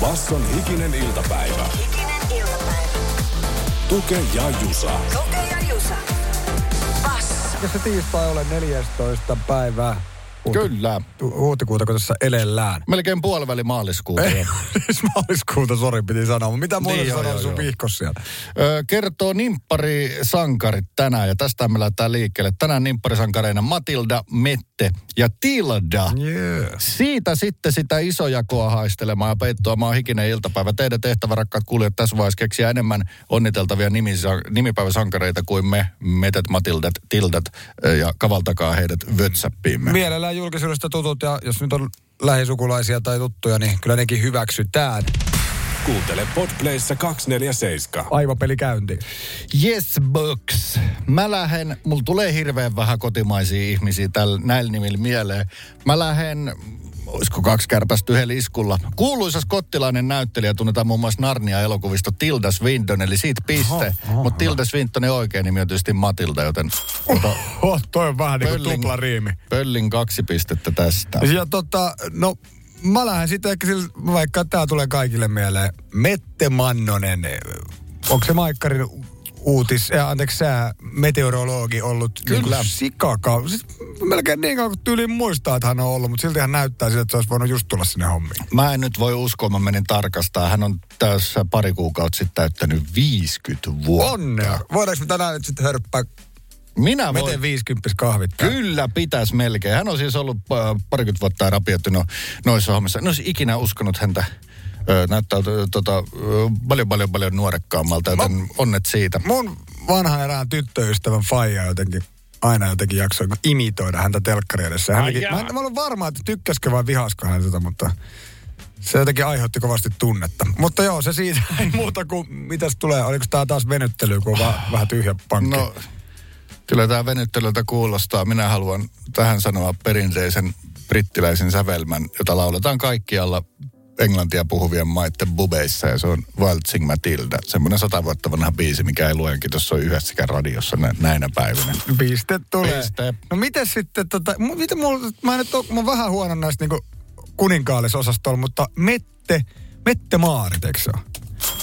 Basson hikinen iltapäivä. Hikinen iltapäivä. Tuke ja Jusa. Tuke ja Jusa. Basso. Eikö se tiistai ole 14. päivää? Huhti- Kyllä. hu- Huhtikuuta, kun tässä elellään. Melkein puoliväli maaliskuuta. Ei, siis maaliskuuta, sori piti sanoa. Mutta mitä muuta Niin, joo, sun joo. vihkos siellä? Ö, kertoo nimppari sankarit tänään ja tästä me lähdetään liikkeelle. Tänään nimpparisankareina Matilda, Mette ja Tilda. Yeah. Siitä sitten sitä isojakoa haistelemaan ja peittoamaan hikinen iltapäivä. Teidän tehtävä, rakkaat kuulijat, tässä vaiheessa keksiä enemmän onniteltavia nimisa- nimipäiväsankareita kuin me, Metet, Matildat, Tildat ja kavaltakaa heidät Whatsappiimme. Mielellään julkisuudesta tutut ja jos nyt on lähisukulaisia tai tuttuja, niin kyllä nekin hyväksytään. Kuuntele Podplayssä 247. Aivopeli käyntiin. Yes Box. Mä lähden, mulla tulee hirveän vähän kotimaisia ihmisiä tällä, näillä nimillä mieleen. Mä lähden, olisiko kaksi kärpästä yhdellä iskulla. Kuuluisa skottilainen näyttelijä tunnetaan muun muassa Narnia-elokuvista Tilda Swinton, eli siitä piste. Mutta Tilda Swintonin oikein nimi on tietysti Matilda, joten ota Oh, toi on vähän niin kuin Pöllin- tuplariimi. pöllin kaksi pistettä tästä. Ja tota, no mä lähden sitten ehkä sillä, vaikka tää tulee kaikille mieleen. Mette Mannonen, onko se Maikkarin uutis, äh, anteeksi sää, meteorologi ollut Kyllä. Niin sikaka. Siis melkein niin kauan kuin tyyliin muistaa, että hän on ollut, mutta silti hän näyttää siltä, että se olisi voinut just tulla sinne hommiin. Mä en nyt voi uskoa, mä menin tarkastaa. Hän on tässä pari kuukautta sitten täyttänyt 50 vuotta. Onnea. Voidaanko me tänään nyt sitten hörppää Minä voin. Meten 50 kahvit? Kyllä pitäisi melkein. Hän on siis ollut äh, parikymmentä vuotta rapiettu no, noissa hommissa. En olisi ikinä uskonut häntä näyttää tota, paljon paljon paljon nuorekkaammalta, joten Mä- onnet siitä. Mun vanha erään tyttöystävän faija jotenkin aina jotenkin jaksoi imitoida häntä telkkari edessä. Hän teki, mä, en, mä olen varma, että tykkäskö vai vihasko hän sitä, mutta se jotenkin aiheutti kovasti tunnetta. Mutta joo, se siitä ei muuta kuin, mitäs tulee, oliko tää taas venyttely, kun on vaan vähän tyhjä pankki. No, kyllä tämä venyttelyltä kuulostaa. Minä haluan tähän sanoa perinteisen brittiläisen sävelmän, jota lauletaan kaikkialla englantia puhuvien maiden bubeissa ja se on Waltzing Matilda. Semmoinen sata vuotta vanha biisi, mikä ei luenkin tuossa on yhdessäkään radiossa nä- näinä päivinä. Piste tulee. Piste. No miten sitten, tota, miten mulla, mä en nyt ole, mä vähän huono näistä niinku kuninkaallisosastolla, mutta Mette, Mette Maarit, eikö se ole?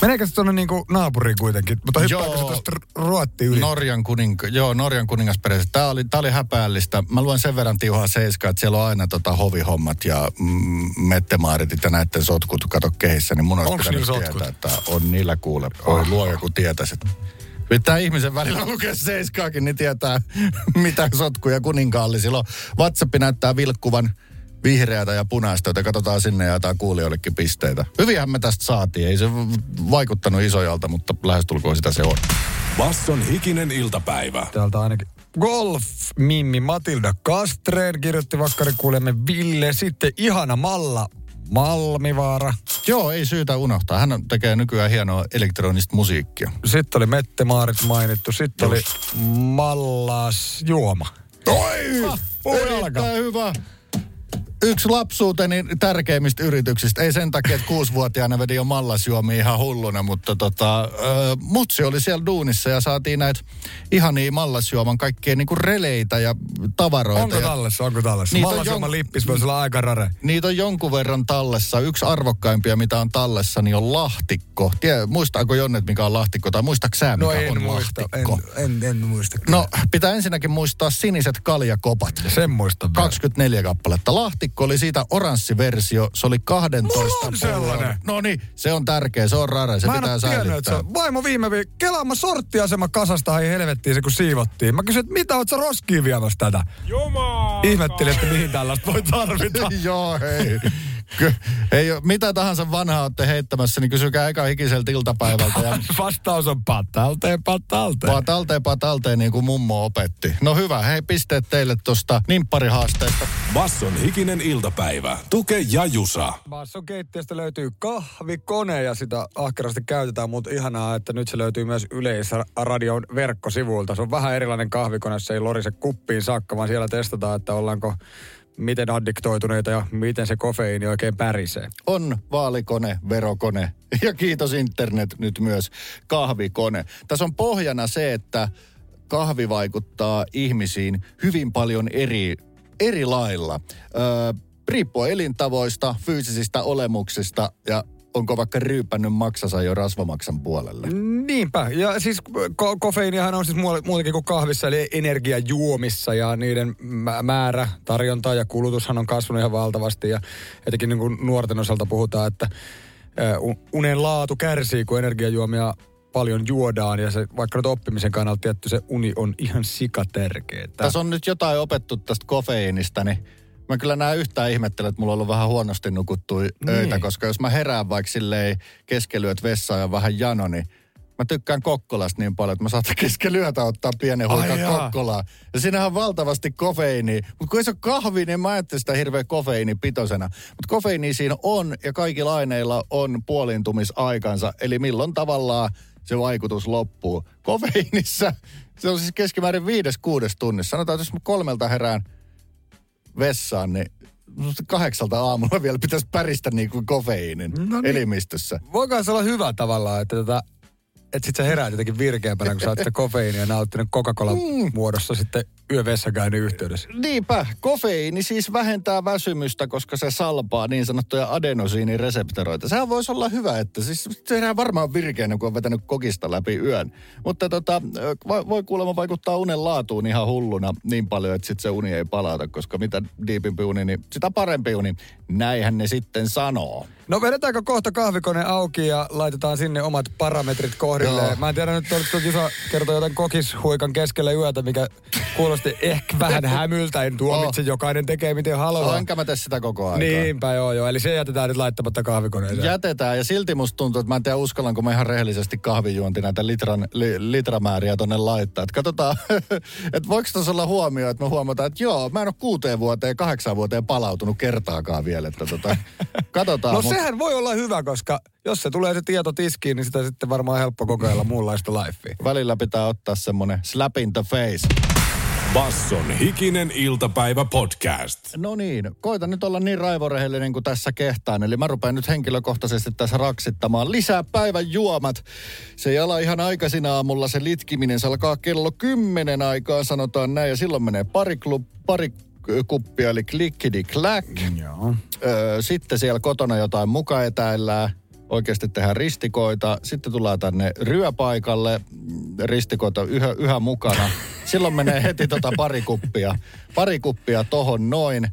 Meneekö se tuonne niinku naapuriin kuitenkin? Mutta hyppääkö se tuosta Ruotti yli? Norjan, kuning, joo, Norjan kuningasperhe. Tämä oli, tää oli häpeällistä. Mä luen sen verran tiuhaa seiskaa, että siellä on aina tota hovihommat ja mm, mettemaaritit ja näiden sotkut kato kehissä. Niin mun olisi Onks pitänyt tietää, että on niillä kuule. Oi luoja, kun tietäisi. Pitää ihmisen välillä lukea seiskaakin, niin tietää, mitä sotkuja kuninkaallisilla on. WhatsApp näyttää vilkkuvan vihreätä ja punaista, joten katsotaan sinne ja jaetaan kuulijoillekin pisteitä. Hyviähän me tästä saatiin. Ei se vaikuttanut isojalta, mutta lähestulkoon sitä se on. Basson hikinen iltapäivä. Täältä ainakin Golf Mimmi Matilda Kastreen kirjoitti vakkarikuulemme Ville. Sitten ihana Malla Malmivaara. Joo, ei syytä unohtaa. Hän tekee nykyään hienoa elektronista musiikkia. Sitten oli Mette Maarit mainittu. Sitten oli Mallas Juoma. Oi! Ah, hyvä. Yksi lapsuuteni tärkeimmistä yrityksistä. Ei sen takia, että kuusivuotiaana vedin jo mallasjuomia ihan hulluna, mutta tota, ö, mutsi oli siellä duunissa ja saatiin näitä ihania mallasjuoman kaikkea niinku releitä ja tavaroita. Onko tallessa, onko tallessa? Niitä on Mallas Juoma jon- lippis voisi olla aika rare. Niitä on jonkun verran tallessa. Yksi arvokkaimpia, mitä on tallessa, niin on lahtikko. Tie, muistaako Jonnet, mikä on lahtikko? Tai muistaako sä, mikä No en on muista, en, lahtikko? en, en muista. kyllä. No, pitää ensinnäkin muistaa siniset kaljakopat. Sen muistan vielä. 24 kappaletta. Lahtikko oli siitä oranssiversio. Se oli 12 Mulla on sellainen. No niin, se on tärkeä, se on rare, se Mä en pitää tiennyt, että säilyttää. se on. Vaimo viime viikolla, kelaama sorttiasema kasasta hai helvettiin se kun siivottiin. Mä kysyin, että mitä oot sä roskiin viemässä tätä? Jumala! Ihmettelin, että mihin tällaista voi tarvita. Joo, hei. Ky- Hei, mitä tahansa vanhaa olette heittämässä, niin kysykää eka ikiseltä iltapäivältä. Ja Vastaus on patalteen, patalteen. patalteen, patalteen, niin kuin mummo opetti. No hyvä, hei pisteet teille tuosta nimpparihaasteesta. Basson hikinen iltapäivä. Tuke ja Jusa. Basson keittiöstä löytyy kahvikone ja sitä ahkerasti käytetään, mutta ihanaa, että nyt se löytyy myös Yleisradion verkkosivuilta. Se on vähän erilainen kahvikone, se ei lorise kuppiin saakka, vaan siellä testataan, että ollaanko miten addiktoituneita ja miten se kofeiini oikein pärisee. On vaalikone, verokone ja kiitos internet nyt myös kahvikone. Tässä on pohjana se, että kahvi vaikuttaa ihmisiin hyvin paljon eri, eri lailla. Öö, riippuen elintavoista, fyysisistä olemuksista ja onko vaikka ryypännyt maksansa jo rasvamaksan puolelle. Niinpä. Ja siis ko- kofeiinihan on siis muutenkin kuin kahvissa, eli energiajuomissa ja niiden mä- määrä, tarjonta ja kulutushan on kasvanut ihan valtavasti. Ja etenkin niin kuin nuorten osalta puhutaan, että unen laatu kärsii, kun energiajuomia paljon juodaan ja se, vaikka nyt oppimisen kannalta tietty se uni on ihan sikatärkeetä. Tässä on nyt jotain opettu tästä kofeiinista, niin mä kyllä näen yhtään ihmettelen, että mulla on ollut vähän huonosti nukuttua Niin. öitä, koska jos mä herään vaikka silleen keskelyöt vessaan ja vähän jano, niin mä tykkään Kokkolasta niin paljon, että mä saatan keskelyötä ottaa pienen huikan. Kokkolaa. Ja siinähän on valtavasti kofeiiniä. Mutta kun ei se ole kahvi, niin mä ajattelen sitä hirveän kofeiinipitoisena. Mutta kofeiini siinä on ja kaikilla aineilla on puolintumisaikansa. Eli milloin tavallaan se vaikutus loppuu. Kofeiinissa se on siis keskimäärin viides kuudes tunnissa. Sanotaan, että jos mä kolmelta herään vessaan, niin kahdeksalta aamulla vielä pitäisi päristä niin kuin kofeiinin No niin. elimistössä. Voiko se olla hyvä tavallaan, että, tota, että sit sä heräät jotenkin virkeämpänä, kun sä oot sitä kofeiinia nauttinut Coca-Cola muodossa sitten yövessakäynnin yhteydessä. Niinpä, kofeiini siis vähentää väsymystä, koska se salpaa niin sanottuja adenosiinireseptoroita. Sehän voisi olla hyvä, että siis se herää varmaan virkeänä, kun on vetänyt kokista läpi yön. Mutta tota, voi, voi kuulemma vaikuttaa unen laatuun ihan hulluna niin paljon, että sit se uni ei palata, koska mitä diipimpi uni, niin sitä parempi uni. Näinhän ne sitten sanoo. No vedetäänkö kohta kahvikone auki ja laitetaan sinne omat parametrit kohdilleen. Joo. Mä en tiedä nyt, oletko Kisa kertoi jotain kokishuikan keskellä yötä, mikä kuulosti ehkä vähän hämyltä. En tuomitse, Oh. jokainen tekee miten haluaa. Enkä mä tee sitä koko ajan. Niinpä joo joo, eli se jätetään nyt laittamatta kahvikoneeseen. Jätetään ja silti musta tuntuu, että mä en tiedä uskallanko mä ihan rehellisesti kahvijuonti näitä litran, li, litramääriä tonne laittaa. Et katsotaan, että voiko tuossa olla huomio, että me huomataan, että joo, mä en ole kuuteen vuoteen, kahdeksaan vuoteen palautunut kertaakaan vielä. Että tota, katsotaan. No sehän voi olla hyvä, koska jos se tulee se tieto tiskiin, niin sitä sitten varmaan helppo kokeilla muunlaista lifea. Välillä pitää ottaa semmonen slap in the face. Basson hikinen iltapäivä podcast. No niin, koitan nyt olla niin raivorehellinen kuin tässä kehtaan. Eli mä rupean nyt henkilökohtaisesti tässä raksittamaan lisää päivän juomat. Se ei ala ihan aikaisin aamulla se litkiminen. Se alkaa kello kymmenen aikaa, sanotaan näin. Ja silloin menee pari, klub, pari kuppia, eli klikkidi klack. Joo. Öö, sitten siellä kotona jotain mukaetäillään. Oikeasti tehdään ristikoita. Sitten tullaan tänne ryöpaikalle. Ristikoita yhä, yhä mukana. Silloin menee heti tota pari kuppia. Pari kuppia tohon noin.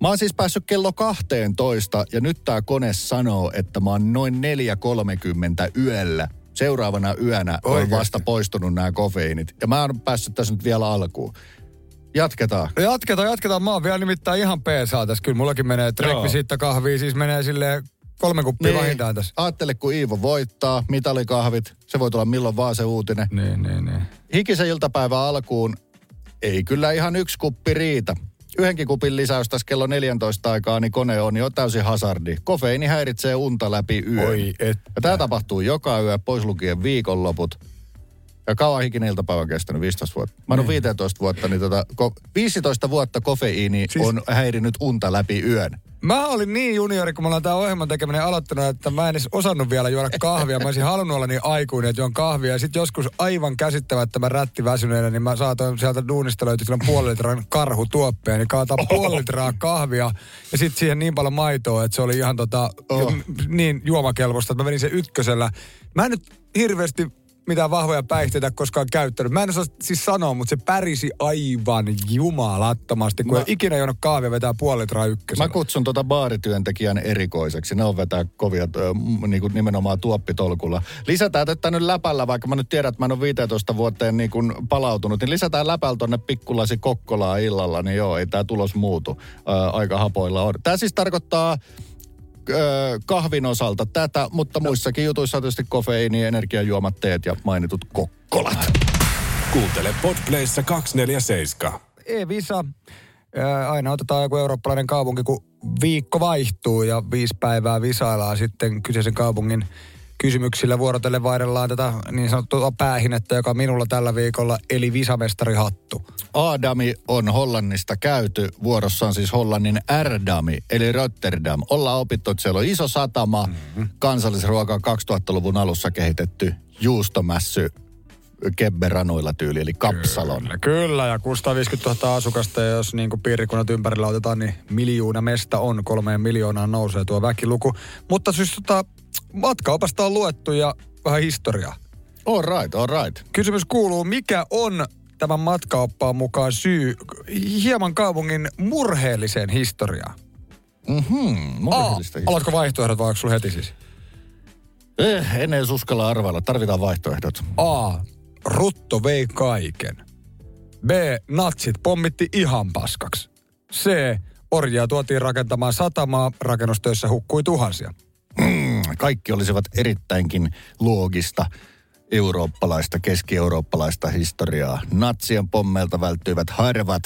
Mä oon siis päässyt kello 12 ja nyt tää kone sanoo, että mä oon noin 4.30 yöllä. Seuraavana yönä on Oikeesti? vasta poistunut nämä kofeiinit. Ja mä oon päässyt tässä nyt vielä alkuun. Jatketaan. No Jatketaan, jatketaan. Mä oon vielä nimittäin ihan peesaa tässä. Kyllä mullakin menee rekvisiitta kahvia, siis menee silleen kolme kuppia niin. vähintään tässä. Aattele, kun Iivo voittaa, mitalikahvit, se voi tulla milloin vaan se uutinen. Niin, niin, niin. Hikisen iltapäivän alkuun ei kyllä ihan yksi kuppi riitä. Yhdenkin kupin lisäys tässä kello 14 aikaa, niin kone on jo täysin hazardi. Kofeiini häiritsee unta läpi yön. Oi et. Ja tämä tapahtuu joka yö, pois lukien viikonloput. Ja kauan hikinen iltapäivä on kestänyt, 15 vuotta. Mä oon 15 vuotta, niin tota, ko- 15 vuotta kofeiini Siis- on häirinyt unta läpi yön. Mä olin niin juniori, kun me ollaan tää ohjelman tekeminen aloittanut, että mä en edes osannut vielä juoda kahvia. Mä olisin halunnut olla niin aikuinen, että juon kahvia. Ja sitten joskus aivan käsittämättömän rätti väsyneenä, niin mä saatoin sieltä duunista löytyä silloin puoli litran karhutuoppea, niin kaataa puoli litraa kahvia. Ja sitten siihen niin paljon maitoa, että se oli ihan tota, Oh. niin juomakelpoista, että mä menin sen ykkösellä. Mä en nyt hirveästi mitään vahvoja päihteitä koskaan käyttänyt. Mä en osaa siis sanoa, mutta se pärisi aivan jumalattomasti, kun Mä- ikinä juonut kahvia vetää puoli litraa. Mä kutsun tota baarityöntekijän erikoiseksi. Ne on vetää kovia ö, m- niinku nimenomaan tuoppitolkulla. Lisätään tätä nyt läpällä, vaikka mä nyt tiedän, että mä en ole 15 vuoteen niin kuin palautunut, niin lisätään läpällä tonne pikkulasi kokkolaa illalla, niin joo, ei tää tulos muutu. Ö, aika hapoilla on. Tää siis tarkoittaa kahvin osalta tätä, mutta muissakin jutuissa on tietysti kofeiini, energiajuomat, teet ja mainitut kokkolat. Kuuntele Podplayssa 247. E-visa. Aina otetaan joku eurooppalainen kaupunki, kun viikko vaihtuu ja viisi päivää visaillaan sitten kyseisen kaupungin kysymyksillä vuorotellen vaihdellaan tätä niin sanottua päähinettä, joka on minulla tällä viikolla, eli visamestarihattu. Adami on Hollannista käyty. Vuorossa on siis Hollannin Erdami, eli Rotterdam. Ollaan opittu, että siellä on iso satama, mm-hmm. kansallisruoka on 2000-luvun alussa kehitetty juustomässy kebberanoilla tyyli, eli kapsalon. Kyllä, kyllä, ja 650 000 asukasta, ja jos niin piirikunnat ympärillä otetaan, niin miljoona mestä on, kolmeen miljoonaan nousee tuo väkiluku. Mutta siis tota, matkaopasta on luettu ja vähän historiaa. All right, all right. Kysymys kuuluu, mikä on tämän matkaoppaan mukaan syy hieman kaupungin murheelliseen historiaan? Mhm, A. Alatko vaihtoehdot vai onko sulla heti siis? Eh, en edes uskalla arvailla, tarvitaan vaihtoehdot. A. Rutto vei kaiken. B. Natsit pommitti ihan paskaksi. C. Orjia tuotiin rakentamaan satamaa, rakennustöissä hukkui tuhansia. Mm, kaikki olisivat erittäinkin loogista eurooppalaista, keski-eurooppalaista historiaa. Natsien pommeilta välttyivät harvat.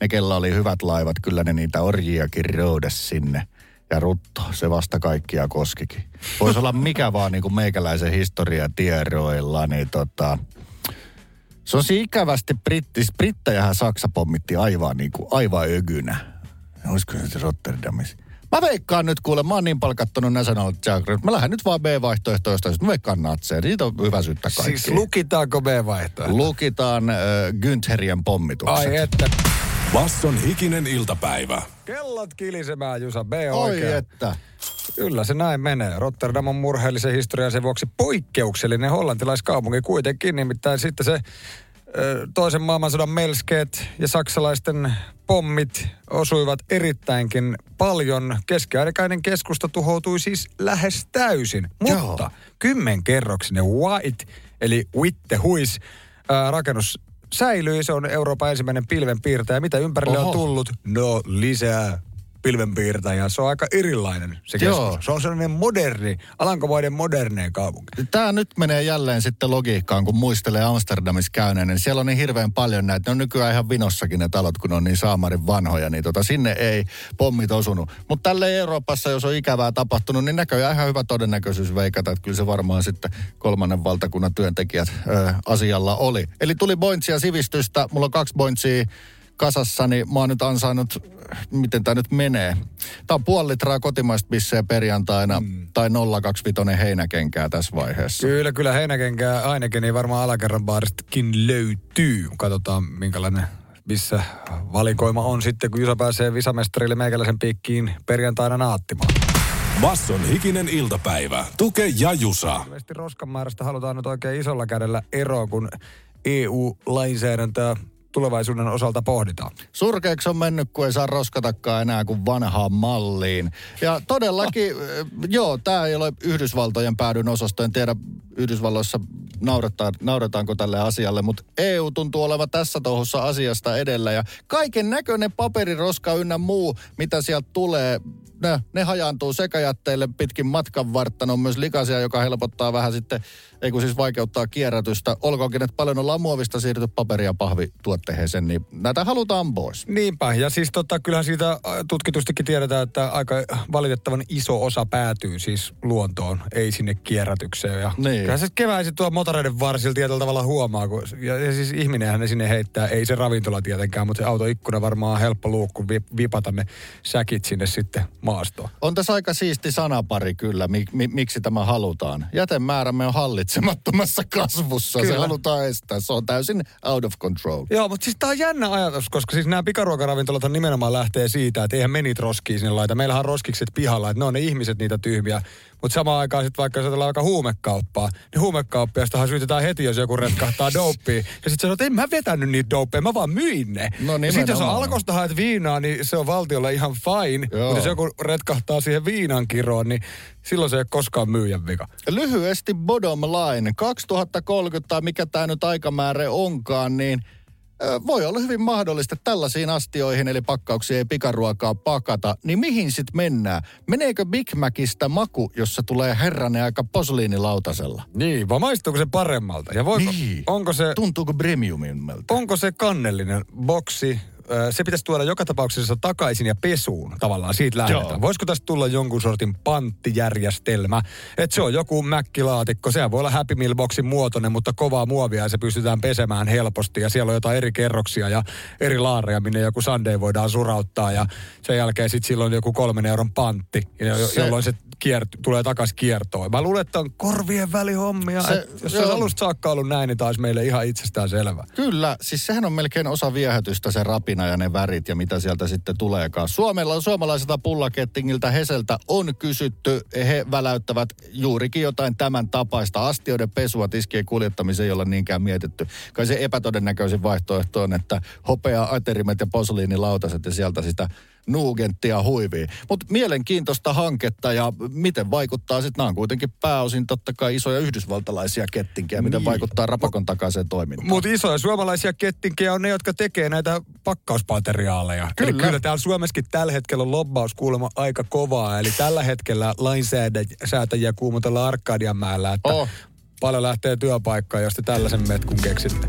Ne, kella oli hyvät laivat, kyllä ne niitä orjiakin roudas sinne. Ja rutto, se vasta kaikkia koskikin. Voisi olla mikä vaan niin kuin meikäläisen historia tiedoilla, niin tota... Se on ikävästi britti, brittäjähän Saksa pommitti aivan, niin kuin, aivan ögynä. Olisiko se Rotterdamissa? Mä veikkaan nyt kuule, mä oon niin palkattunut National Geographic. Mä lähden nyt vaan B-vaihtoehtoista, josta mä veikkaan natseja. Siitä on hyvä syyttää kaikki. Siis lukitaanko B-vaihtoehto? Lukitaan äh, Güntherien pommitukset. Ai että. Basson hikinen iltapäivä. Kellot kilisemään, Jusa. B Oi oikein. että. Kyllä se näin menee. Rotterdam on murheellisen historian sen vuoksi poikkeuksellinen hollantilaiskaupunki kuitenkin. Nimittäin sitten se toisen maailmansodan melskeet ja saksalaisten pommit osuivat erittäinkin paljon. Keskiaikainen keskusta tuhoutui siis lähes täysin. Joo. Mutta kymmenkerroksinen White, eli Witte Huis, ää, rakennus säilyi. Se on Euroopan ensimmäinen pilvenpiirtäjä. Mitä ympärille Oho. on tullut? No lisää pilvenpiirtäjä. Se on aika erilainen se Joo. keskus. Se on sellainen moderni, Alankomaiden moderneen kaupunki. Tämä nyt menee jälleen sitten logiikkaan, kun muistelee Amsterdamissa käyneen, niin siellä on niin hirveän paljon näitä. Ne on nykyään ihan vinossakin ne talot, kun ne on niin saamarin vanhoja, niin tota, sinne ei pommit osunut. Mutta tälle Euroopassa, jos on ikävää tapahtunut, niin näköjään ihan hyvä todennäköisyys veikata, että kyllä se varmaan sitten kolmannen valtakunnan työntekijät ö, asialla oli. Eli tuli pointsia sivistystä, mulla on kaksi pointsia kasassa, niin mä oon nyt ansainnut, miten tämä nyt menee. Tämä on puoli litraa kotimaista bisseä perjantaina mm. tai 025 heinäkenkää tässä vaiheessa. Kyllä, kyllä heinäkenkää ainakin, niin varmaan alakerran baaristakin löytyy. Katsotaan, minkälainen missä valikoima on sitten, kun Jusa pääsee visamestarille meikäläisen piikkiin perjantaina naattimaan. Basson hikinen iltapäivä. Tuke ja Jusa. Ilmeisesti roskan määrästä halutaan nyt oikein isolla kädellä eroa, kun EU-lainsäädäntöä tulevaisuuden osalta pohditaan. Surkeaksi on mennyt, kun ei saa roskatakaan enää kuin vanhaan malliin. Ja todellakin, joo, tämä ei ole Yhdysvaltojen päädyn osasto. En tiedä Yhdysvalloissa nauretaan, nauretaanko tälle asialle, mutta EU tuntuu olevan tässä touhussa asiasta edellä. Ja kaiken näköinen paperiroska ynnä muu, mitä sieltä tulee, ne, ne hajaantuu sekajätteille pitkin matkan vartta. Ne on myös likaisia, joka helpottaa vähän sitten, ei kun siis vaikeuttaa kierrätystä. Olkoonkin, että paljon ollaan muovista siirrytty paperi- ja pahvituotteeseen, niin näitä halutaan pois. Niinpä, ja siis tota, kyllähän siitä äh, tutkitustikin tiedetään, että aika valitettavan iso osa päätyy siis luontoon, ei sinne kierrätykseen. Ja Niin. Kyllähän se keväisin tuo motoreiden varsilla tietyllä tavalla huomaa, kun, ja, ja siis ihminenhän ne sinne heittää, ei se ravintola tietenkään, mutta se autoikkuna varmaan on helppo luukku vi, vipata ne säkit sinne sitten maastoa. On tässä aika siisti sanapari kyllä, mi, mi, miksi tämä halutaan. Jätemäärämme on hallitsemattomassa kasvussa. Kyllä. Se halutaan estää. Se on täysin out of control. Joo, mutta siis tämä on jännä ajatus, koska siis nämä pikaruokaravintolat nimenomaan lähtee siitä, että eihän menit roskiin sinne laita. Meillähän on roskikset pihalla, että ne on ne ihmiset niitä tyhmiä. Mutta samaan aikaan sitten vaikka jos ajatellaan vaikka huumekauppaa, niin huumekauppiastahan syytetään heti, jos joku retkahtaa dopea. Ja sitten sanoo, että en mä vetänyt niitä dopeja, mä vaan myin ne. No ja sitten jos alkosta haet viinaa, niin se on valtiolle ihan fine. Joo. Mutta jos joku retkahtaa siihen viinan kiroon, niin silloin se ei ole koskaan myyjän vika. Lyhyesti bottom line. 2030 tai mikä tämä nyt aikamäärä onkaan, niin voi olla hyvin mahdollista, tällaisiin astioihin eli pakkauksiin ei pikaruokaa pakata. Niin mihin sitten mennään? Meneekö Big Macista maku, jossa tulee herranen aika posliinilautasella? Niin, vai maistuuko se paremmalta? Ja voiko, Niin. onko se... Tuntuuko premiumilta? onko se kannellinen boksi, se pitäisi tuoda joka tapauksessa takaisin ja pesuun tavallaan, siitä lähdetään. Joo. Voisiko tästä tulla jonkun sortin panttijärjestelmä, että se on joku mäkkilaatikko, sehän voi olla Happy Meal boxin muotoinen, mutta kovaa muovia ja se pystytään pesemään helposti. Ja siellä on jotain eri kerroksia ja eri laareja, minne joku sunday voidaan surauttaa. Ja sen jälkeen sitten silloin joku kolmen euron pantti, jo- Se- jolloin se kiert, tulee takaisin kiertoon. Mä luulen, että on korvien välihommia. Se- Se, jos se olisi alusta saakka ollut näin, niin taisi meille ihan itsestään selvä. Kyllä, siis sehän on melkein osa viehätystä se rapina ja ne värit ja mitä sieltä sitten tuleekaan. Suomella, suomalaiselta pullakettingiltä Heseltä on kysytty, he väläyttävät juurikin jotain tämän tapaista. Astioiden pesua tiskien kuljettamiseen ei niinkään mietitty. Kai se epätodennäköisin vaihtoehto on, että hopea aterimet ja posliinilautaset ja sieltä sitä nuugenttia huivii. Mutta mielenkiintoista hanketta ja miten vaikuttaa sitten, nämä on kuitenkin pääosin totta kai isoja yhdysvaltalaisia kettinkiä, miten Niin. vaikuttaa rapakon takaiseen toimintaan. Mutta isoja suomalaisia kettinkiä on ne, jotka tekee näitä pakkausmateriaaleja. Kyllä. Eli kyllä täällä Suomessakin tällä hetkellä on lobbaus kuulemma aika kovaa. Eli tällä hetkellä lainsäätäjiä kuumotellaan Arkadianmäellä, että Oh. paljon lähtee työpaikkaa, jos te tällaisen metkun keksitte.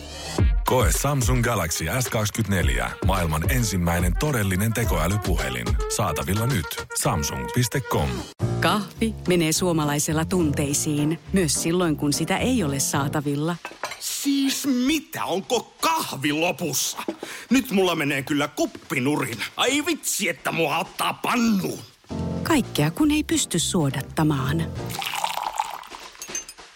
Koe Samsung Galaxy S24. Maailman ensimmäinen todellinen tekoälypuhelin. Saatavilla nyt. Samsung.com. Kahvi menee suomalaisella tunteisiin, myös silloin kun sitä ei ole saatavilla. Siis mitä? Onko kahvi lopussa? Nyt mulla menee kyllä kuppinurin. Ai vitsi, että mua ottaa pannuun. Kaikkea kun ei pysty suodattamaan.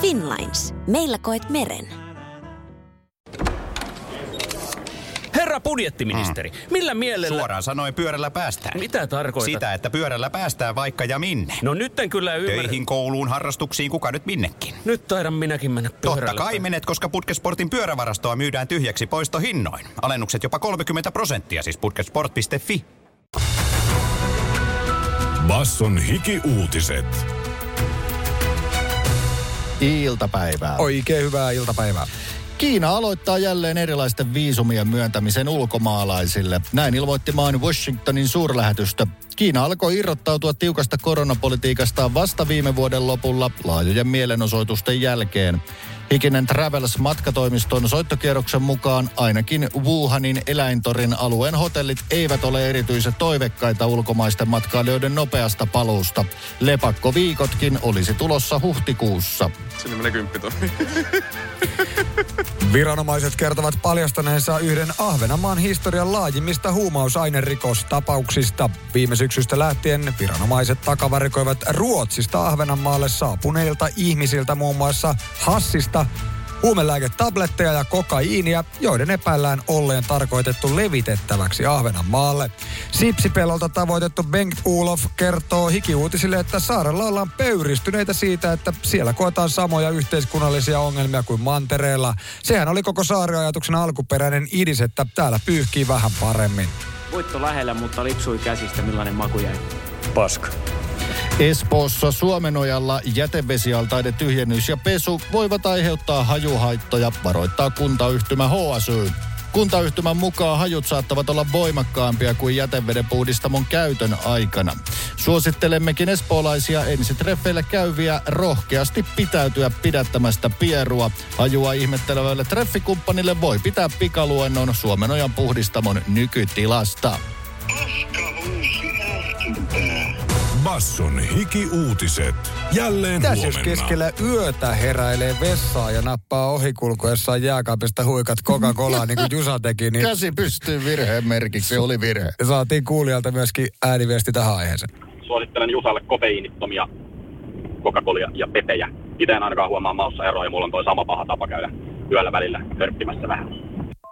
Finlines. Meillä koet meren. Herra budjettiministeri, millä mielellä... Suoraan sanoen pyörällä päästään. Mitä tarkoitat? Sitä, että pyörällä päästään vaikka ja minne. No nyt en kyllä ymmärrä. Töihin, kouluun, harrastuksiin, kuka nyt minnekin. Nyt taidan minäkin mennä pyörällä. Totta kai menet, koska Putkesportin pyörävarastoa myydään tyhjäksi poistohinnoin. Alennukset jopa 30 prosenttia, siis putkesport.fi. Basson hiki-uutiset. Iltapäivää. Oikein hyvää iltapäivää. Kiina aloittaa jälleen erilaisten viisumien myöntämisen ulkomaalaisille. Näin ilmoitti maan Washingtonin suurlähetystö. Kiina alkoi irrottautua tiukasta koronapolitiikastaan vasta viime vuoden lopulla laajojen mielenosoitusten jälkeen. Hikinen Travels matkatoimiston soittokierroksen mukaan ainakin Wuhanin eläintorin alueen hotellit eivät ole erityisen toivekkaita ulkomaisten matkailijoiden nopeasta paluusta. Lepakkoviikotkin olisi tulossa huhtikuussa. Viranomaiset kertovat paljastaneensa yhden Ahvenanmaan historian laajimmista huumausainerikostapauksista. Viime syksystä lähtien viranomaiset takavarikoivat Ruotsista Ahvenanmaalle saapuneilta ihmisiltä muun muassa hassista huumelääketabletteja ja kokaiinia, joiden epäillään olleen tarkoitettu levitettäväksi Ahvenanmaalle. Sipsipelolta tavoitettu Bengt Ulof kertoo hikiuutisille, että saarella ollaan pöyristyneitä siitä, että siellä koetaan samoja yhteiskunnallisia ongelmia kuin mantereella. Sehän oli koko saariajatuksen alkuperäinen idis, että täällä pyyhkii vähän paremmin. Voitto lähellä, mutta lipsui käsistä. Millainen maku jäi? Paska. Espoossa Suomenojalla jätevesialtaiden tyhjennys ja pesu voivat aiheuttaa hajuhaittoja, varoittaa kuntayhtymä HSY. Kuntayhtymän mukaan hajut saattavat olla voimakkaampia kuin jäteveden puhdistamon käytön aikana. Suosittelemmekin espoolaisia ensitreffeillä käyviä rohkeasti pitäytyä pidättämästä pierua. Hajua ihmettelevälle treffikumppanille voi pitää pikaluennon Suomenojan puhdistamon nykytilasta. Basson hiki-uutiset. Jälleen Mitäs jos huomenna. keskellä yötä heräilee vessaa ja nappaa ohikulkuessaan jääkaapista huikat Coca-Colaa, niin kuin Jusa teki, niin Käsi pystyy virheen merkiksi, se oli virhe. saatiin kuulijalta myöskin ääniviesti tähän aiheeseen. suosittelen Jusalle kofeiinittomia Coca-Colia ja pepejä. Itse en ainakaan huomaa maussa eroa ja mulla on toi sama paha tapa käydä yöllä välillä hörppimässä vähän.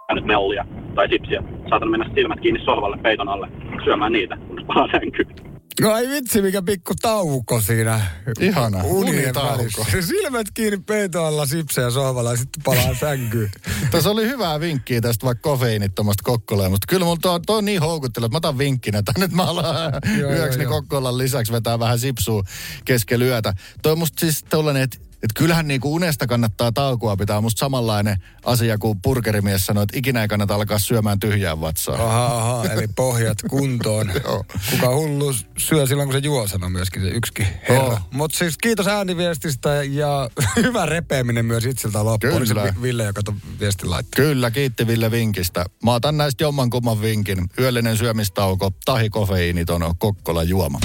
Ja nyt mellia tai sipsiä. Saatan mennä silmät kiinni sohvalle peiton alle syömään niitä, kunnes palaa sänkyyn. No ai vitsi, mikä pikku tauko siinä. Ihana, unitauko. Silmät kiinni peiton alla, sipsejä sohvalla ja sitten palaa sänkyyn. Tässä oli hyvää vinkkiä tästä vaikka kofeiinittomasta kokkoleen, mutta kyllä mulla tuo, tuo on niin houkutteleva, että mä otan vinkkinä, että nyt mä alan yöksi kokkolan lisäksi vetää vähän sipsua keskellä yötä. Toi on musta siis tollanen, että et kyllähän niinku unesta kannattaa taukoa pitää. Musta samanlainen asia kuin burgerimies sanoi, että ikinä ei kannata alkaa syömään tyhjää vatsaa. Aha, aha, eli pohjat kuntoon. Kuka hullu syö silloin, kun se juo, sanoo myöskin se yksikin herra. Joo. Mutta siis kiitos ääniviestistä ja hyvä repeäminen myös itseltä loppuun. Oli se Kyllä. Vi- Ville, joka tuon viestin laittoi. Kyllä, kiitti Ville vinkistä. Mä otan näistä jommankumman vinkin. Yöllinen syömistauko, tahi kofeiiniton Kokkola juoma.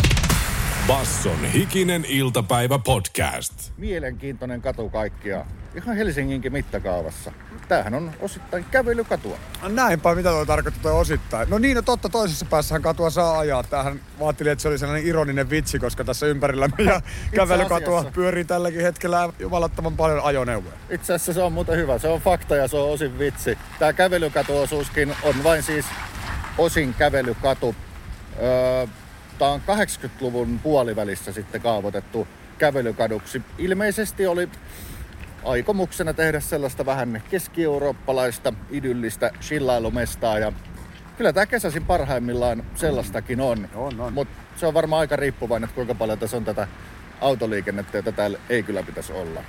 Basson hikinen iltapäivä podcast. Mielenkiintoinen katu kaikkia. Ihan Helsinginkin mittakaavassa. Tämähän on osittain kävelykatua. Näinpä, mitä toi tarkoittaa toi osittain. No niin, no totta, toisessa päässähän katua saa ajaa. Tähän vaatteli, että se oli sellainen ironinen vitsi, koska tässä ympärillä ja kävelykatua asiassa. pyörii tälläkin hetkellä jumalattoman paljon ajoneuvoja. Itse asiassa se on muuten hyvä. Se on fakta ja se on osin vitsi. Tämä kävelykatuosuuskin on vain siis osin kävelykatu. Öö, On 80-luvun puolivälissä sitten kaavoitettu kävelykaduksi. Ilmeisesti oli aikomuksena tehdä sellaista vähän keski-eurooppalaista idyllistä chillailumestaa ja kyllä tämä kesäsin parhaimmillaan sellaistakin on. On, on. Mutta se on varmaan aika riippuvainen, että kuinka paljon tässä on tätä autoliikennettä, jota täällä ei kyllä pitäisi olla.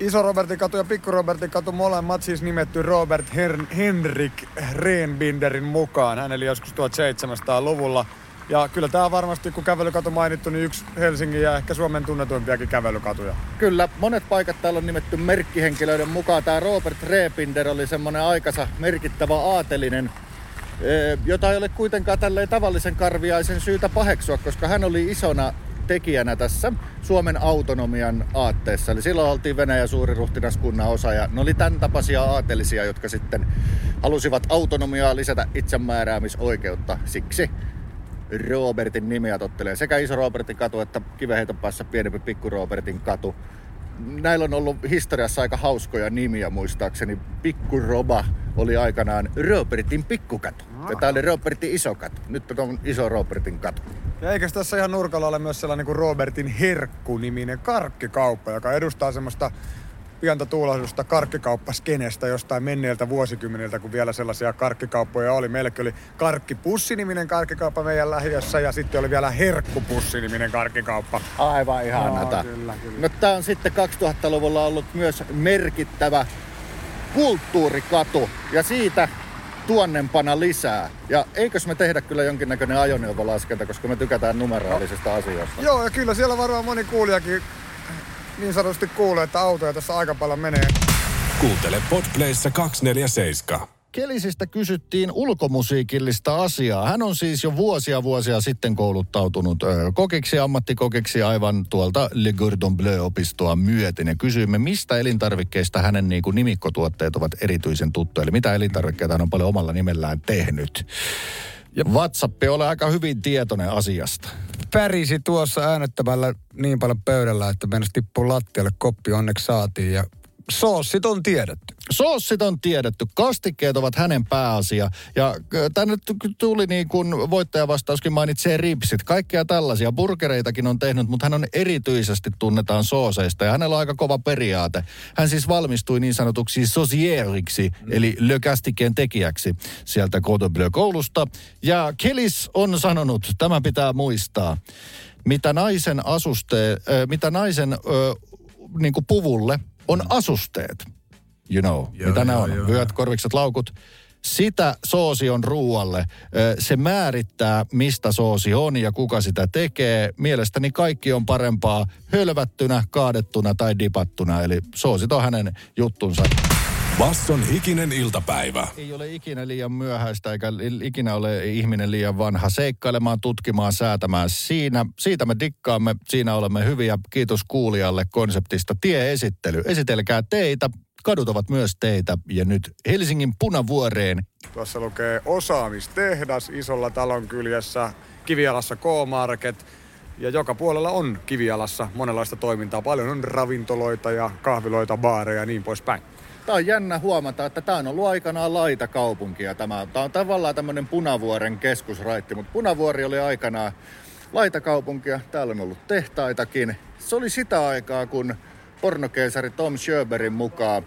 Iso Robertin katu ja Pikku Robertin katu molemmat siis nimetty Robert Her- Henrik Reenbinderin mukaan. Hän eli joskus 1700-luvulla. Ja kyllä tämä varmasti, kun kävelykatu mainittu, niin yksi Helsingin ja ehkä Suomen tunnetuimpiakin kävelykatuja. Kyllä, monet paikat täällä on nimetty merkkihenkilöiden mukaan. Tämä Robert Reepinder oli semmoinen aikansa merkittävä aatelinen, jota ei ole kuitenkaan tälleen tavallisen karviaisen syytä paheksua, koska hän oli isona tekijänä tässä Suomen autonomian aatteessa. Eli silloin oltiin Venäjän suuriruhtinaskunnan osa ja ne oli tämän tapaisia aatelisia, jotka sitten halusivat autonomiaa lisätä itsemääräämisoikeutta. Siksi Robertin nimeä tottelee sekä iso Robertin katu että kiveheiton päässä pienempi pikku Robertin katu. Näillä on ollut historiassa aika hauskoja nimiä muistaakseni. Pikku Roba oli aikanaan Robertin pikkukatu. Ja tää oli Robertin iso katu. Nyt on iso Robertin katu. Ja eikös tässä ihan nurkalla ole myös sellainen kuin Robertin Herkku-niminen karkkikauppa, joka edustaa semmoista pientä tuulahdusta karkkikauppaskenestä jostain menneiltä vuosikymmeniltä, kun vielä sellaisia karkkikauppoja oli. Meilläkin oli Karkkipussi-niminen karkkikauppa meidän lähiössä ja sitten oli vielä Herkkupussi-niminen karkkikauppa. Aivan ihanata. Aa, kyllä, kyllä. No tää on sitten 2000-luvulla ollut myös merkittävä kulttuurikatu. Ja siitä tuonnempana lisää. Ja eikös me tehdä kyllä jonkinnäköinen ajoneuvolaskenta, koska me tykätään numeraalisesta asioista. Joo, ja kyllä siellä varmaan moni kuulijakin niin sanotusti kuulee, että autoja tässä aika paljon menee. Kuuntele Podplayssa 247. Kelisistä kysyttiin ulkomusiikillista asiaa. Hän on siis jo vuosia vuosia sitten kouluttautunut kokiksi, ammattikokiksi aivan tuolta Le Gordon Bleu-opistoa myöten. Ja kysyimme, mistä elintarvikkeista hänen niin kuin, nimikkotuotteet ovat erityisen tuttuja. Eli mitä elintarvikkeita hän on paljon omalla nimellään tehnyt. Ja WhatsApp ole aika hyvin tietoinen asiasta. Pärisi tuossa äänettömällä niin paljon pöydällä, että mennessä tippuu lattialle. Koppi onneksi saatiin ja Soossit on tiedetty. Soossit on tiedetty, kastikkeet ovat hänen pääasia. Ja tänne tuli niin kuin voittajavastauskin mainitsee ripsit. Kaikkea tällaisia. Burgereitakin on tehnyt, mutta hän on erityisesti tunnetaan sooseista. Ja hänellä on aika kova periaate. Hän siis valmistui niin sanotuksi sosieriksi, mm. eli Le Castikkeen tekijäksi sieltä Cordon Bleu-koulusta. Ja Kelis on sanonut, tämä pitää muistaa, mitä naisen asuste, mitä naisen niin kuin puvulle on asusteet. You know, Joo, mitä joo, on. joo. Vyöt, korvikset, laukut. Sitä soosi on ruualle. Se määrittää, mistä soosi on ja kuka sitä tekee. Mielestäni kaikki on parempaa hölvättynä, kaadettuna tai dipattuna. Eli soosit on hänen juttunsa. Basson hikinen iltapäivä. Ei ole ikinä liian myöhäistä eikä ikinä ole ihminen liian vanha seikkailemaan, tutkimaan, säätämään. Siinä, siitä me dikkaamme, siinä olemme hyviä. Kiitos kuulijalle konseptista tieesittely. Esitelkää teitä, kadut ovat myös teitä. Ja nyt Helsingin punavuoreen. Tuossa lukee osaamistehdas isolla talon kyljessä, Kivialassa K-Market. Ja joka puolella on Kivialassa monenlaista toimintaa. Paljon on ravintoloita ja kahviloita, baareja ja niin poispäin. Tämä on jännä huomata, että tämä on ollut aikanaan laitakaupunkia. Tämä, tämä on tavallaan tämmöinen Punavuoren keskusraitti, mutta Punavuori oli aikanaan laitakaupunkia. Täällä on ollut tehtaitakin. Se oli sitä aikaa, kun pornokeisari Tom Sjöberin mukaan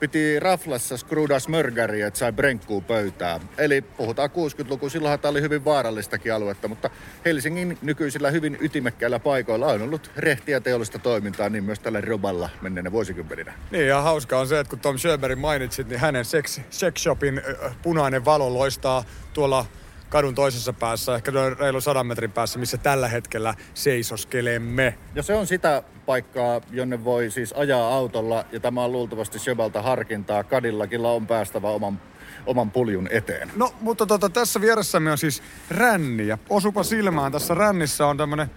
piti raflassa skruda smörgäriä, että sai brenkkuu pöytää. Eli puhutaan 60-luku, silloinhan tämä oli hyvin vaarallistakin aluetta, mutta Helsingin nykyisillä hyvin ytimekkäillä paikoilla on ollut rehtiä teollista toimintaa, niin myös tällä Roballa menneenä vuosikymmeninä. Niin ja hauskaa on se, että kun Tom Sjöberin mainitsit, niin hänen sex, sex shopin punainen valo loistaa tuolla kadun toisessa päässä, ehkä noin reilu sadan metrin päässä, missä tällä hetkellä seisoskelemme. Ja se on sitä paikkaa, jonne voi siis ajaa autolla, ja tämä on luultavasti Sjöbalta harkintaa. Kadillakilla on päästävä oman, oman puljun eteen. No, mutta tota, tässä vieressämme on siis ränni. Ja osupa silmään, tässä rännissä on tämmönen,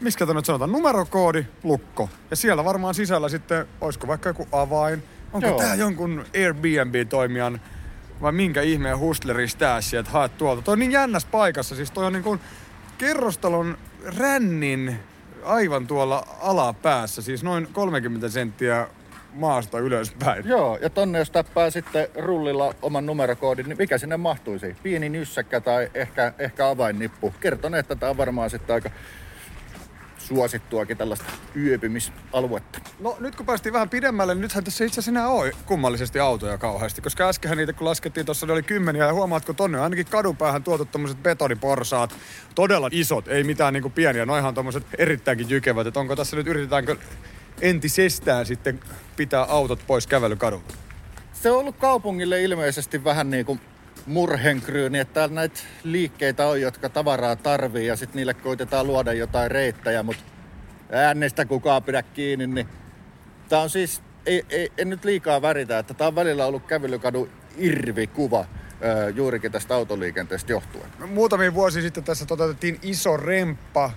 miskä tämä nyt sanotaan, numerokoodi, lukko. Ja siellä varmaan sisällä sitten, olisiko vaikka joku avain. Onko Joo. tää jonkun Airbnb-toimijan vai minkä ihmeen hustleris tää sieltä haet tuolta? Toi on niin jännässä paikassa, siis toi on niin kuin kerrostalon rännin aivan tuolla alapäässä, siis noin 30 senttiä maasta ylöspäin. Joo, ja tonne jos täppää sitten rullilla oman numerokoodin, niin mikä sinne mahtuisi? Pieni nyssäkkä tai ehkä, ehkä avainnippu. Kerton, että tämä on varmaan sitten aika suosittuakin tällaista yöpymisaluetta. No nyt kun päästiin vähän pidemmälle, niin nythän tässä itse asiassa ole kummallisesti autoja kauheasti, koska äsken niitä kun laskettiin, tuossa ne oli kymmeniä ja huomaatko tonne on ainakin kadun päähän tuotu tommoset betoniporsaat, todella isot, ei mitään niinku pieniä, noihan tommoset erittäinkin jykevät, että onko tässä nyt yritetäänkö entisestään sitten pitää autot pois kävelykadulta? Se on ollut kaupungille ilmeisesti vähän niin kuin murhenkryyni, että täällä näitä liikkeitä on, jotka tavaraa tarvii ja sitten niille koitetaan luoda jotain reittejä, mutta äänestä kukaan pidä kiinni, niin tää on siis, ei, ei, en nyt liikaa väritä, että tää on välillä ollut kävelykadun irvikuva juurikin tästä autoliikenteestä johtuen. Muutamia vuosia sitten tässä toteutettiin iso remppa,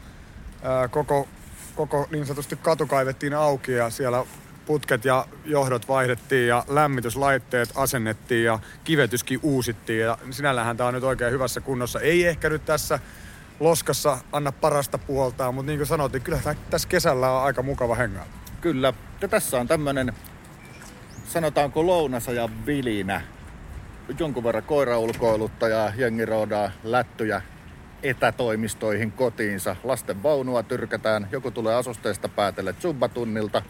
koko, koko niin sanotusti katu kaivettiin auki ja siellä putket ja johdot vaihdettiin ja lämmityslaitteet asennettiin ja kivetyskin uusittiin ja sinällähän tämä on nyt oikein hyvässä kunnossa. Ei ehkä nyt tässä loskassa anna parasta puoltaa, mutta niin kuin sanottiin, kyllä tää- tässä kesällä on aika mukava hengaa. Kyllä. Ja tässä on tämmönen, sanotaanko lounasajan vilinä. Jonkun verran koiraulkoilutta ja jengi lättyjä etätoimistoihin kotiinsa. Lasten vaunua tyrkätään, joku tulee asusteesta päätelle zumbatunnilta.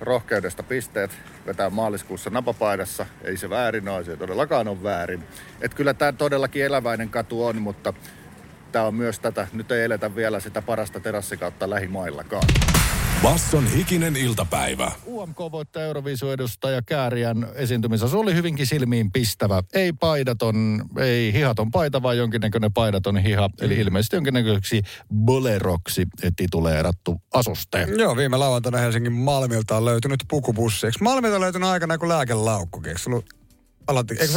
Rohkeudesta pisteet vetää maaliskuussa napapaidassa. Ei se väärin ole, se ei todellakaan ole väärin. Et kyllä tämä todellakin eläväinen katu on, mutta tämä on myös tätä. Nyt ei eletä vielä sitä parasta terassikautta lähimaillakaan. Basson hikinen iltapäivä. UMK voittaa Euroviisu-edustaja Kääriän esiintymisessä. Se oli hyvinkin silmiin pistävä. Ei paidaton, ei hihaton paita, vaan jonkinnäköinen paidaton hiha. Eli ilmeisesti jonkinnäköiseksi boleroksi tituleerattu asuste. Joo, viime lauantaina Helsingin Malmilta on löytynyt pukupussi. Eikö Malmilta löytynyt aikana kuin lääkelaukkukin? Eikö se ollut alati, eikö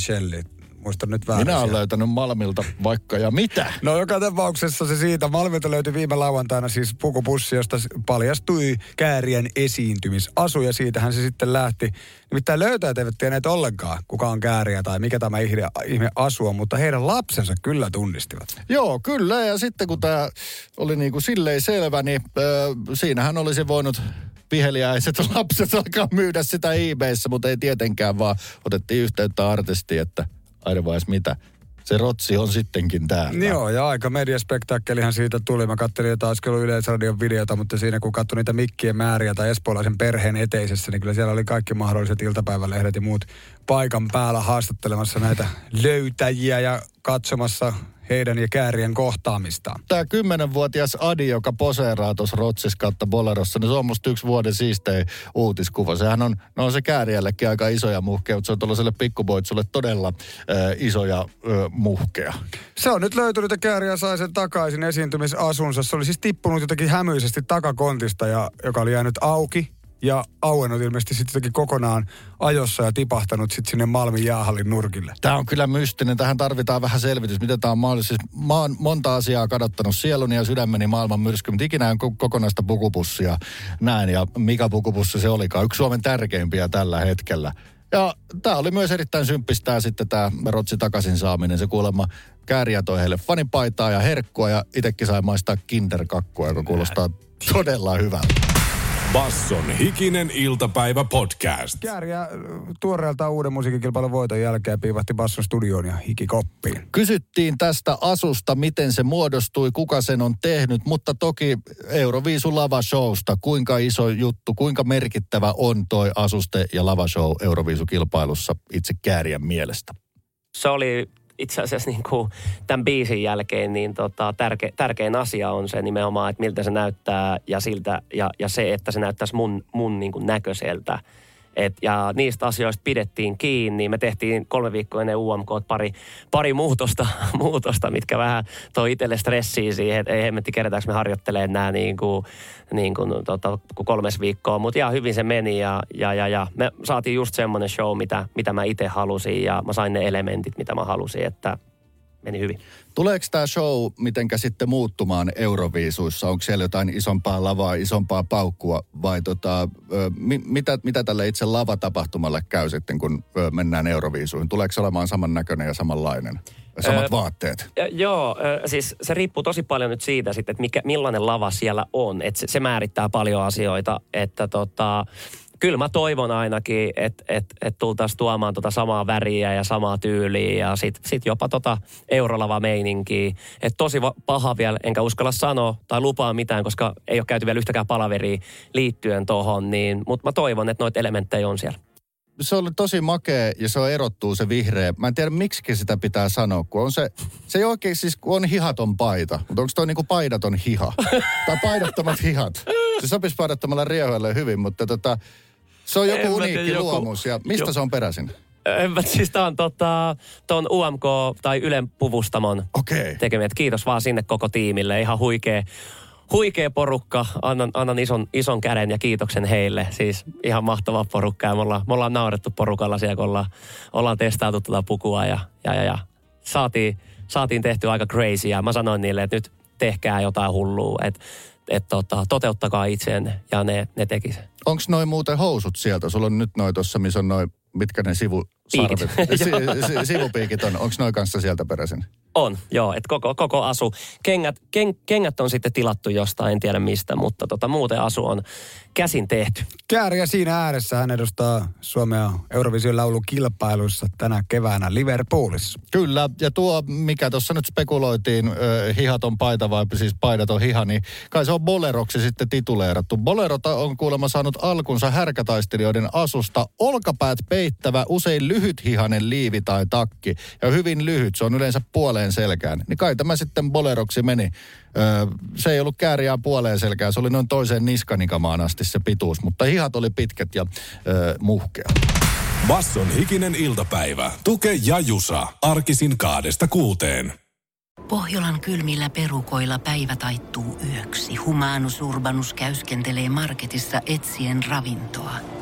se ole? Muistan nyt väärin. Minä olen löytänyt Malmilta vaikka ja mitä. No joka tapauksessa se siitä. Malmilta löytyi viime lauantaina siis pukupussi, josta paljastui Käärien esiintymisasu ja siitähän se sitten lähti. Nimittäin löytäjät eivät tienneet ollenkaan, kuka on Kääriä tai mikä tämä ihme, ihme asu on, mutta heidän lapsensa kyllä tunnistivat. Joo, kyllä. Ja sitten kun tämä oli niin kuin silleen selvä, niin ö, siinähän olisi voinut viheliäiset lapset alkaa myydä sitä eBayssä, mutta ei tietenkään vaan otettiin yhteyttä artistiin, että arvaisi mitä. Se rotsi on sittenkin täällä. Joo, ja aika mediaspektaakkelihan siitä tuli. Mä katselin jotain äsken Yleisradion videota, mutta siinä kun katsoin niitä mikkien määriä tai espoolaisen perheen eteisessä, niin kyllä siellä oli kaikki mahdolliset iltapäivälehdet ja muut paikan päällä haastattelemassa näitä löytäjiä ja katsomassa heidän ja käärien kohtaamista. Tämä kymmenenvuotias Adi, joka poseeraa tuossa Rotsis kautta Bolerossa, niin se on musta yksi vuoden siistein uutiskuva. Sehän on, no on se kääriällekin aika isoja muhkeja, mutta se on tuollaiselle pikkuboitsulle todella äh, isoja äh, muhkeja. Se on nyt löytynyt ja kääriä sai sen takaisin esiintymisasunsa. Se oli siis tippunut jotenkin hämyisesti takakontista, ja, joka oli jäänyt auki ja auennut ilmeisesti sitten kokonaan ajossa ja tipahtanut sitten sinne Malmin jäähallin nurkille. Tämä on kyllä mystinen. Tähän tarvitaan vähän selvitys, miten tämä on mahdollista. Siis mä oon monta asiaa kadottanut sieluni ja sydämeni maailman myrsky, mutta ikinä en kokonaista pukupussia näin. Ja mikä pukupussi se olikaan? Yksi Suomen tärkeimpiä tällä hetkellä. Ja tämä oli myös erittäin symppistää sitten tämä Rotsi takaisin saaminen. Se kuulemma kääriä toi heille fanipaitaa ja herkkua ja itsekin sai maistaa kinderkakkua, joka kuulostaa todella hyvältä. Basson hikinen iltapäivä podcast. Kääriä tuoreelta uuden musiikkikilpailun voiton jälkeen piivahti Basson studioon ja hikikoppiin. Kysyttiin tästä asusta, miten se muodostui, kuka sen on tehnyt, mutta toki Euroviisu Lava Showsta, kuinka iso juttu, kuinka merkittävä on toi asuste ja Lava Show Euroviisukilpailussa itse Kääriän mielestä? Se oli itse asiassa niin kuin tämän biisin jälkeen niin tota, tärke, tärkein asia on se nimenomaan, että miltä se näyttää ja, siltä, ja, ja se, että se näyttäisi mun, mun niin kuin näköiseltä. Et, ja niistä asioista pidettiin kiinni. Me tehtiin kolme viikkoa ennen UMK pari, pari muutosta, muutosta, mitkä vähän toi itselle stressiä siihen, että ei hemmetti kerätäänkö me harjoittelemaan nämä niin kuin, niin kuin, tota, kolmes viikkoa. Mutta ihan hyvin se meni ja, ja, ja, ja me saatiin just semmoinen show, mitä, mitä mä itse halusin ja mä sain ne elementit, mitä mä halusin, että meni hyvin. Tuleeko tämä show mitenkä sitten muuttumaan Euroviisuissa? Onko siellä jotain isompaa lavaa, isompaa paukkua vai tota, mi, mitä, mitä tälle itse lavatapahtumalle käy sitten, kun mennään Euroviisuihin? Tuleeko se olemaan samannäköinen ja samanlainen? Samat öö, vaatteet. Joo, siis se riippuu tosi paljon nyt siitä sitten, että mikä, millainen lava siellä on. Et se, se määrittää paljon asioita, että tota, kyllä mä toivon ainakin, että et, et tultaisiin tuomaan tota samaa väriä ja samaa tyyliä ja sitten sit jopa tota eurolava meininkiä. Että tosi paha vielä, enkä uskalla sanoa tai lupaa mitään, koska ei ole käyty vielä yhtäkään palaveria liittyen tuohon, niin, mutta mä toivon, että noita elementtejä on siellä se oli tosi makea ja se on erottuu se vihreä. Mä en tiedä, miksi sitä pitää sanoa, kun on se, se ei oikein siis, kun on hihaton paita. Mutta onko toi niinku paidaton hiha? tai paidattomat hihat. Se sopisi paidattomalla riehoille hyvin, mutta tota, se on joku uniikki joku, luomus. Ja mistä joku, se on peräisin? En mä, siis tää on tota, ton UMK tai Ylen puvustamon okay. tekemiä. Kiitos vaan sinne koko tiimille. Ihan huikea, huikea porukka. Annan, annan ison, ison käden ja kiitoksen heille. Siis ihan mahtava porukka. Ja me ollaan, me ollaan naurettu porukalla siellä, kun ollaan, ollaan testailtu tätä pukua. Ja, ja, ja, ja saatiin, saatiin tehty aika crazy. Ja mä sanoin niille, että nyt tehkää jotain hullua. Että et tota, toteuttakaa itseen ja ne, ne teki. Onko noin muuten housut sieltä? Sulla on nyt noin tuossa, missä on noin, mitkä ne sivu, si, si, sivupiikit on. Onko noin kanssa sieltä peräisin? On, joo. Että koko, koko asu. Kengät, ken, kengät on sitten tilattu jostain, en tiedä mistä, mutta tota, muuten asu on käsin tehty. Kääriä siinä ääressä hän edustaa Suomea Eurovision laulukilpailuissa tänä keväänä Liverpoolissa. Kyllä, ja tuo, mikä tuossa nyt spekuloitiin, äh, hihaton paita vai siis paidaton hiha, niin kai se on boleroksi sitten tituleerattu. Bolerota on kuulemma saanut alkunsa härkätaistelijoiden asusta. Olkapäät peittävä, usein lyhythihanen liivi tai takki. Ja hyvin lyhyt, se on yleensä puoleen selkään. Niin kai tämä sitten boleroksi meni. Öö, se ei ollut kääriää puoleen selkään, se oli noin toiseen niskanikamaan asti se pituus, mutta hihat oli pitkät ja öö, muhkea. Basson hikinen iltapäivä. Tuke ja Jusa. Arkisin kaadesta kuuteen. Pohjolan kylmillä perukoilla päivä taittuu yöksi. Humanus Urbanus käyskentelee marketissa etsien ravintoa.